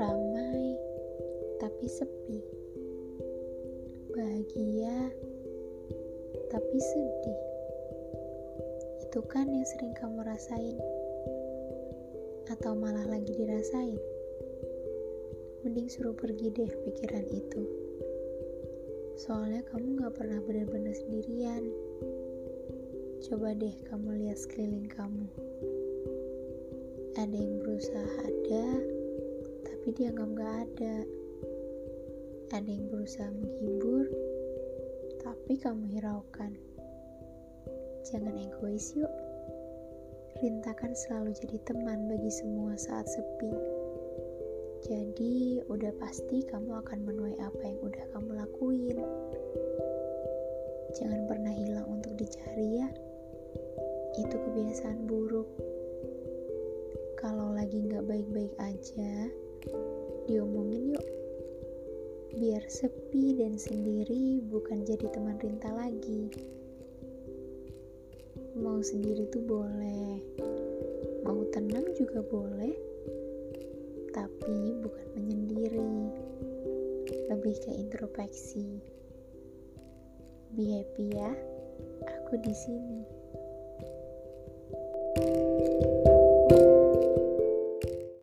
Ramai tapi sepi. Bahagia tapi sedih. Itu kan yang sering kamu rasain. Atau malah lagi dirasain. Mending suruh pergi deh pikiran itu. Soalnya kamu gak pernah benar-benar sendirian. Coba deh kamu lihat sekeliling kamu. Ada yang berusaha ada, tapi dianggap gak ada. Ada yang berusaha menghibur, tapi kamu hiraukan. Jangan egois yuk. Rintakan selalu jadi teman bagi semua saat sepi. Jadi, udah pasti kamu akan menuai apa yang udah kamu lakuin. Jangan pernah hilang untuk dicari ya. Itu kebiasaan buruk. Kalau lagi nggak baik-baik aja, diomongin yuk. Biar sepi dan sendiri bukan jadi teman Rinta lagi. Mau sendiri tuh boleh mau tenang juga boleh tapi bukan menyendiri. Lebih ke introspeksi. Be happy ya aku di sini Thank you.